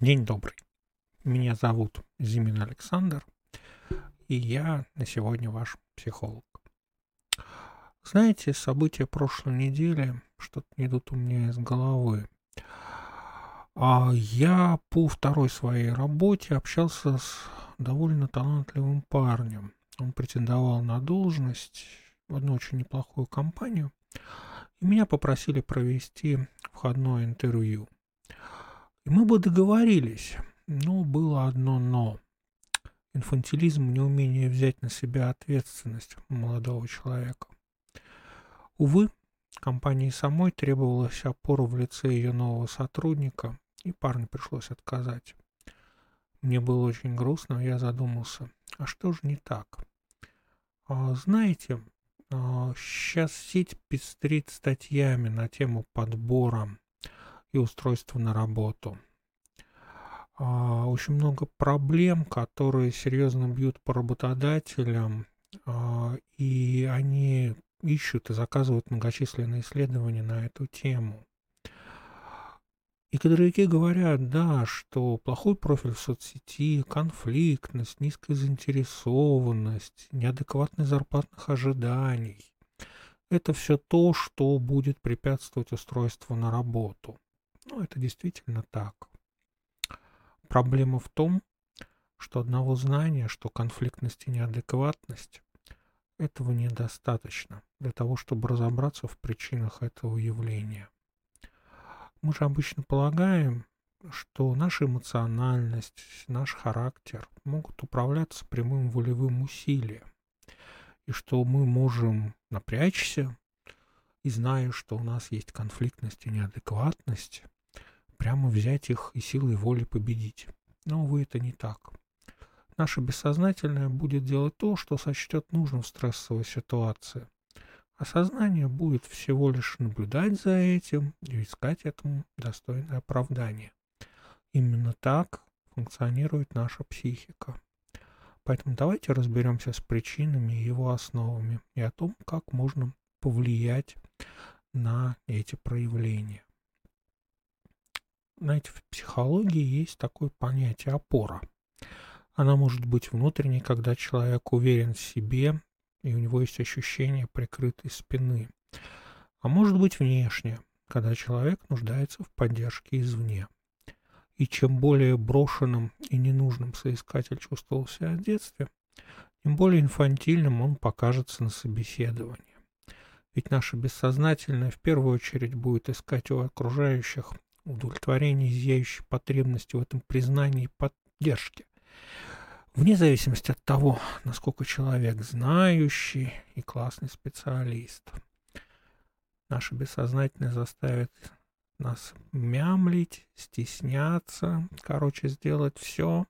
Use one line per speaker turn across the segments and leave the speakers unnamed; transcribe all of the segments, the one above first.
День добрый. Меня зовут Зимин Александр, и я на сегодня ваш психолог. Знаете, события прошлой недели что-то не идут у меня из головы. А я по второй своей работе общался с довольно талантливым парнем. Он претендовал на должность в одну очень неплохую компанию, и меня попросили провести входное интервью. И мы бы договорились, но было одно «но». Инфантилизм, неумение взять на себя ответственность молодого человека. Увы, компании самой требовалась опора в лице ее нового сотрудника, и парню пришлось отказать. Мне было очень грустно, я задумался, а что же не так? А, знаете, а, сейчас сеть пестрит статьями на тему подбора и устройства на работу. А, очень много проблем, которые серьезно бьют по работодателям, а, и они ищут и заказывают многочисленные исследования на эту тему. И кадровики говорят, да, что плохой профиль в соцсети, конфликтность, низкая заинтересованность, неадекватность зарплатных ожиданий – это все то, что будет препятствовать устройству на работу. Ну, это действительно так. Проблема в том, что одного знания, что конфликтность и неадекватность, этого недостаточно для того, чтобы разобраться в причинах этого явления. Мы же обычно полагаем, что наша эмоциональность, наш характер могут управляться прямым волевым усилием, и что мы можем напрячься, и зная, что у нас есть конфликтность и неадекватность, прямо взять их и силой воли победить. Но, увы, это не так. Наше бессознательное будет делать то, что сочтет нужным в стрессовой ситуации – а сознание будет всего лишь наблюдать за этим и искать этому достойное оправдание. Именно так функционирует наша психика. Поэтому давайте разберемся с причинами и его основами и о том, как можно повлиять на эти проявления. Знаете, в психологии есть такое понятие опора. Она может быть внутренней, когда человек уверен в себе и у него есть ощущение прикрытой спины. А может быть внешне, когда человек нуждается в поддержке извне. И чем более брошенным и ненужным соискатель чувствовал себя в детстве, тем более инфантильным он покажется на собеседовании. Ведь наше бессознательное в первую очередь будет искать у окружающих удовлетворение зияющей потребности в этом признании и поддержке вне зависимости от того, насколько человек знающий и классный специалист. Наше бессознательное заставит нас мямлить, стесняться, короче, сделать все,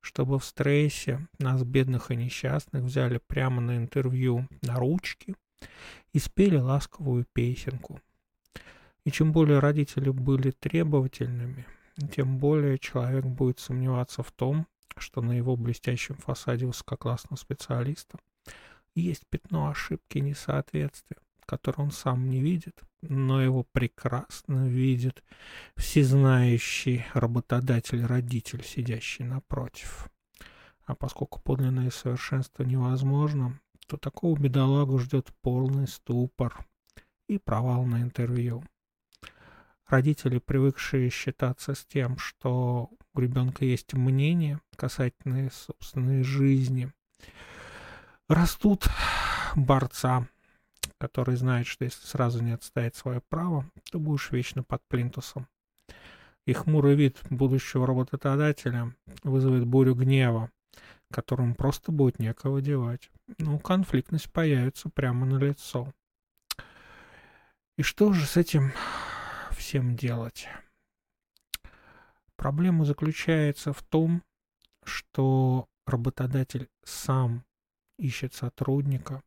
чтобы в стрессе нас, бедных и несчастных, взяли прямо на интервью на ручки и спели ласковую песенку. И чем более родители были требовательными, тем более человек будет сомневаться в том, что на его блестящем фасаде высококлассного специалиста есть пятно ошибки и несоответствия, которое он сам не видит, но его прекрасно видит всезнающий работодатель-родитель, сидящий напротив. А поскольку подлинное совершенство невозможно, то такого бедолагу ждет полный ступор и провал на интервью. Родители, привыкшие считаться с тем, что у ребенка есть мнение касательно собственной жизни. Растут борца, который знает, что если сразу не отстоять свое право, то будешь вечно под плинтусом. И хмурый вид будущего работодателя вызовет бурю гнева, которому просто будет некого девать. Ну, конфликтность появится прямо на лицо. И что же с этим всем делать? Проблема заключается в том, что работодатель сам ищет сотрудника,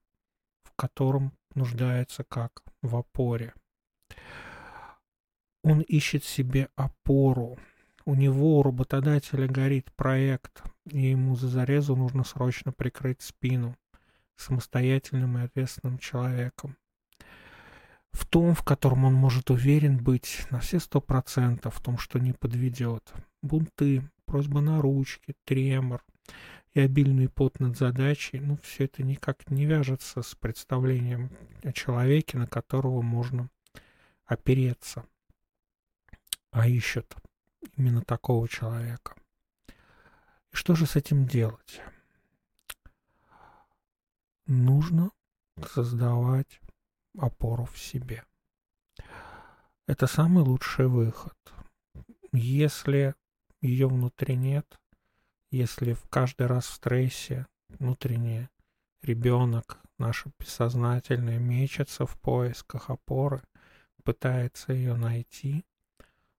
в котором нуждается как в опоре. Он ищет себе опору. У него, у работодателя, горит проект, и ему за зарезу нужно срочно прикрыть спину самостоятельным и ответственным человеком в том, в котором он может уверен быть на все сто процентов, в том, что не подведет. бунты, просьба на ручки, тремор и обильный пот над задачей, ну, все это никак не вяжется с представлением о человеке, на которого можно опереться. А ищут именно такого человека. И что же с этим делать? Нужно создавать опору в себе. Это самый лучший выход. Если ее внутри нет, если в каждый раз в стрессе внутренний ребенок, наше бессознательное, мечется в поисках опоры, пытается ее найти,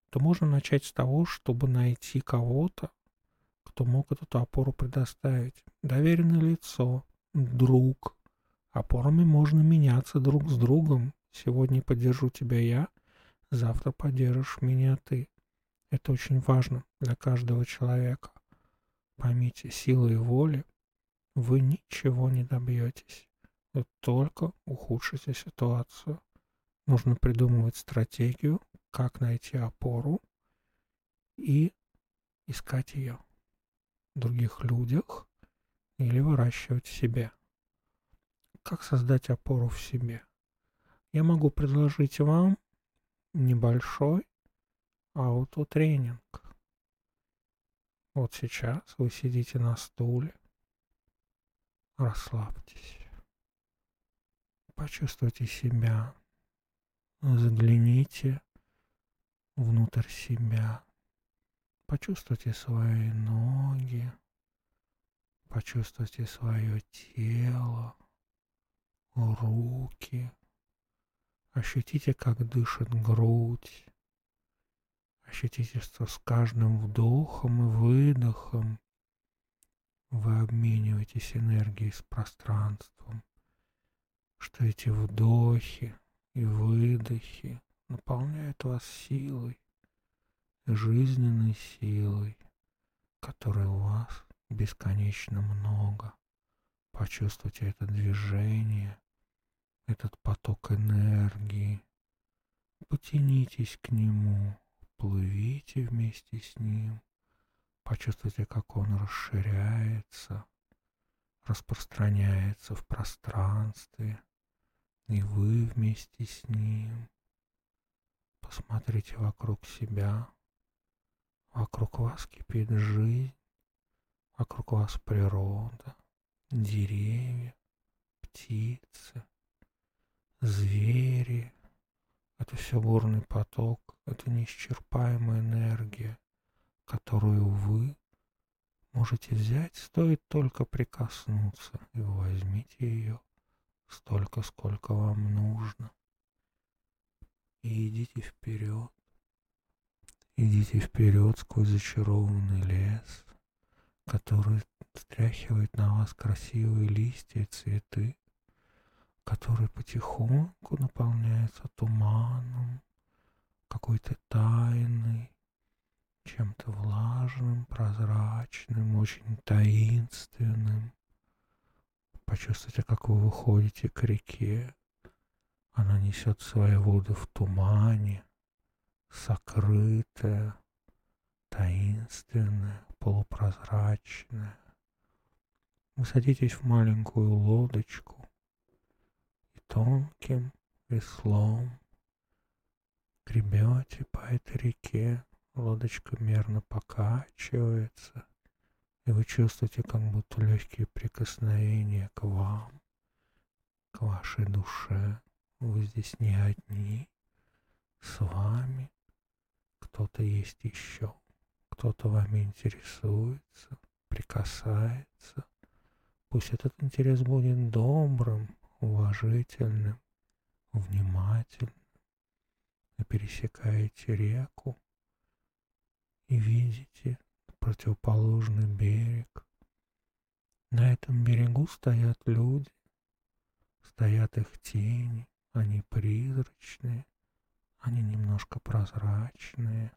то можно начать с того, чтобы найти кого-то, кто мог эту опору предоставить. Доверенное лицо, друг. Опорами можно меняться друг с другом. Сегодня поддержу тебя я, завтра поддержишь меня ты. Это очень важно для каждого человека. Поймите, силой воли вы ничего не добьетесь. Вы только ухудшите ситуацию. Нужно придумывать стратегию, как найти опору и искать ее в других людях или выращивать в себе. Как создать опору в себе? Я могу предложить вам небольшой аутотренинг. Вот сейчас вы сидите на стуле, расслабьтесь, почувствуйте себя, загляните внутрь себя, почувствуйте свои ноги, почувствуйте свое тело, руки, ощутите, как дышит грудь, Ощутите, что с каждым вдохом и выдохом вы обмениваетесь энергией с пространством, что эти вдохи и выдохи наполняют вас силой, жизненной силой, которой у вас бесконечно много. Почувствуйте это движение, этот поток энергии. Потянитесь к нему плывите вместе с ним, почувствуйте, как он расширяется, распространяется в пространстве, и вы вместе с ним. Посмотрите вокруг себя, вокруг вас кипит жизнь, вокруг вас природа, деревья, птицы, звери. Это все бурный поток, это неисчерпаемая энергия, которую вы можете взять, стоит только прикоснуться, и возьмите ее столько, сколько вам нужно. И идите вперед. Идите вперед сквозь зачарованный лес, который стряхивает на вас красивые листья и цветы, который потихоньку наполняется туманом, какой-то тайной, чем-то влажным, прозрачным, очень таинственным. Почувствуйте, как вы выходите к реке. Она несет свои воды в тумане, сокрытая, таинственная, полупрозрачная. Вы садитесь в маленькую лодочку тонким веслом Гребете по этой реке, лодочка мерно покачивается, и вы чувствуете как будто легкие прикосновения к вам, к вашей душе. Вы здесь не одни, с вами кто-то есть еще, кто-то вами интересуется, прикасается. Пусть этот интерес будет добрым, уважительным, внимательным. Вы пересекаете реку и видите противоположный берег. На этом берегу стоят люди, стоят их тени, они призрачные, они немножко прозрачные.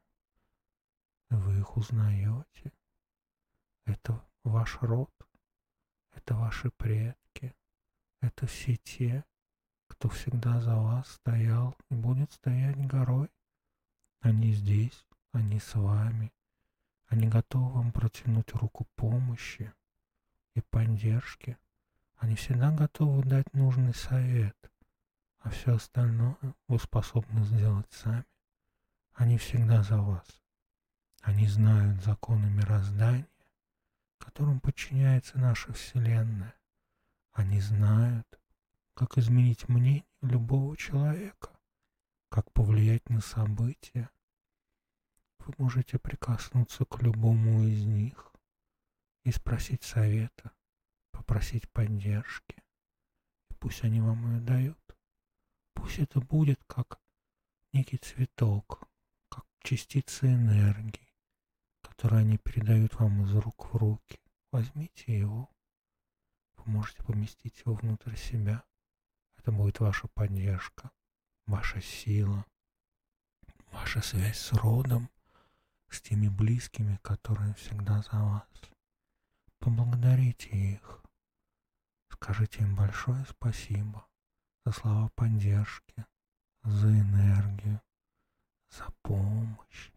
Вы их узнаете. Это ваш род, это ваши предки, это все те, кто всегда за вас стоял и будет стоять горой. Они здесь, они с вами, Они готовы вам протянуть руку помощи и поддержки. Они всегда готовы дать нужный совет, а все остальное вы способны сделать сами. Они всегда за вас. Они знают законы мироздания, которым подчиняется наша Вселенная. Они знают, как изменить мнение любого человека, как повлиять на события. Вы можете прикоснуться к любому из них и спросить совета, попросить поддержки. И пусть они вам ее дают. Пусть это будет как некий цветок, как частица энергии, которую они передают вам из рук в руки. Возьмите его. Можете поместить его внутрь себя. Это будет ваша поддержка, ваша сила, ваша связь с родом, с теми близкими, которые всегда за вас. Поблагодарите их. Скажите им большое спасибо за слова поддержки, за энергию, за помощь.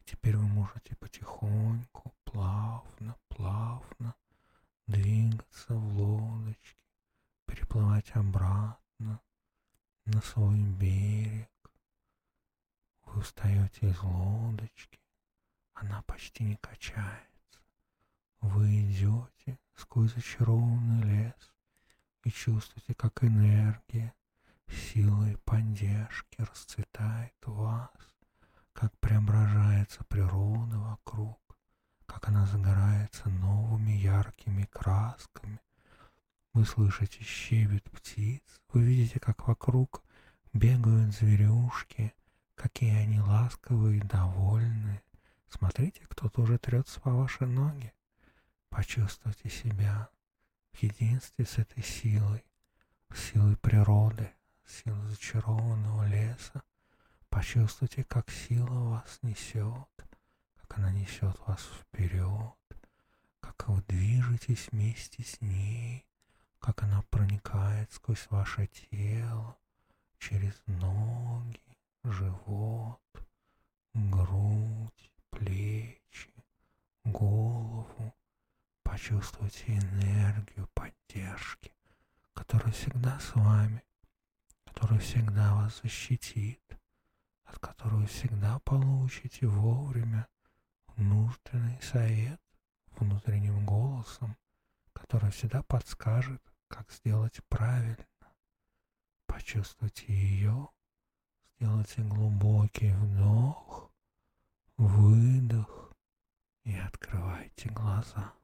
И теперь вы можете потихоньку, плавно, плавно двигаться в лодочке, переплывать обратно на свой берег. Вы встаете из лодочки, она почти не качается. Вы идете сквозь зачарованный лес и чувствуете, как энергия, сила и поддержки расцветает у вас, как преображается природа вокруг, как она загорается новыми яркими красками. Вы слышите щебет птиц, вы видите, как вокруг бегают зверюшки, какие они ласковые и довольные. Смотрите, кто-то уже трется по вашей ноге. Почувствуйте себя в единстве с этой силой, силой природы, силой зачарованного леса. Почувствуйте, как сила вас несет, она несет вас вперед, как вы движетесь вместе с ней, как она проникает сквозь ваше тело, через ноги, живот, грудь, плечи, голову. Почувствуйте энергию поддержки, которая всегда с вами, которая всегда вас защитит, от которой всегда получите вовремя внутренний совет внутренним голосом, который всегда подскажет, как сделать правильно. Почувствуйте ее Сделайте глубокий вдох, выдох и открывайте глаза.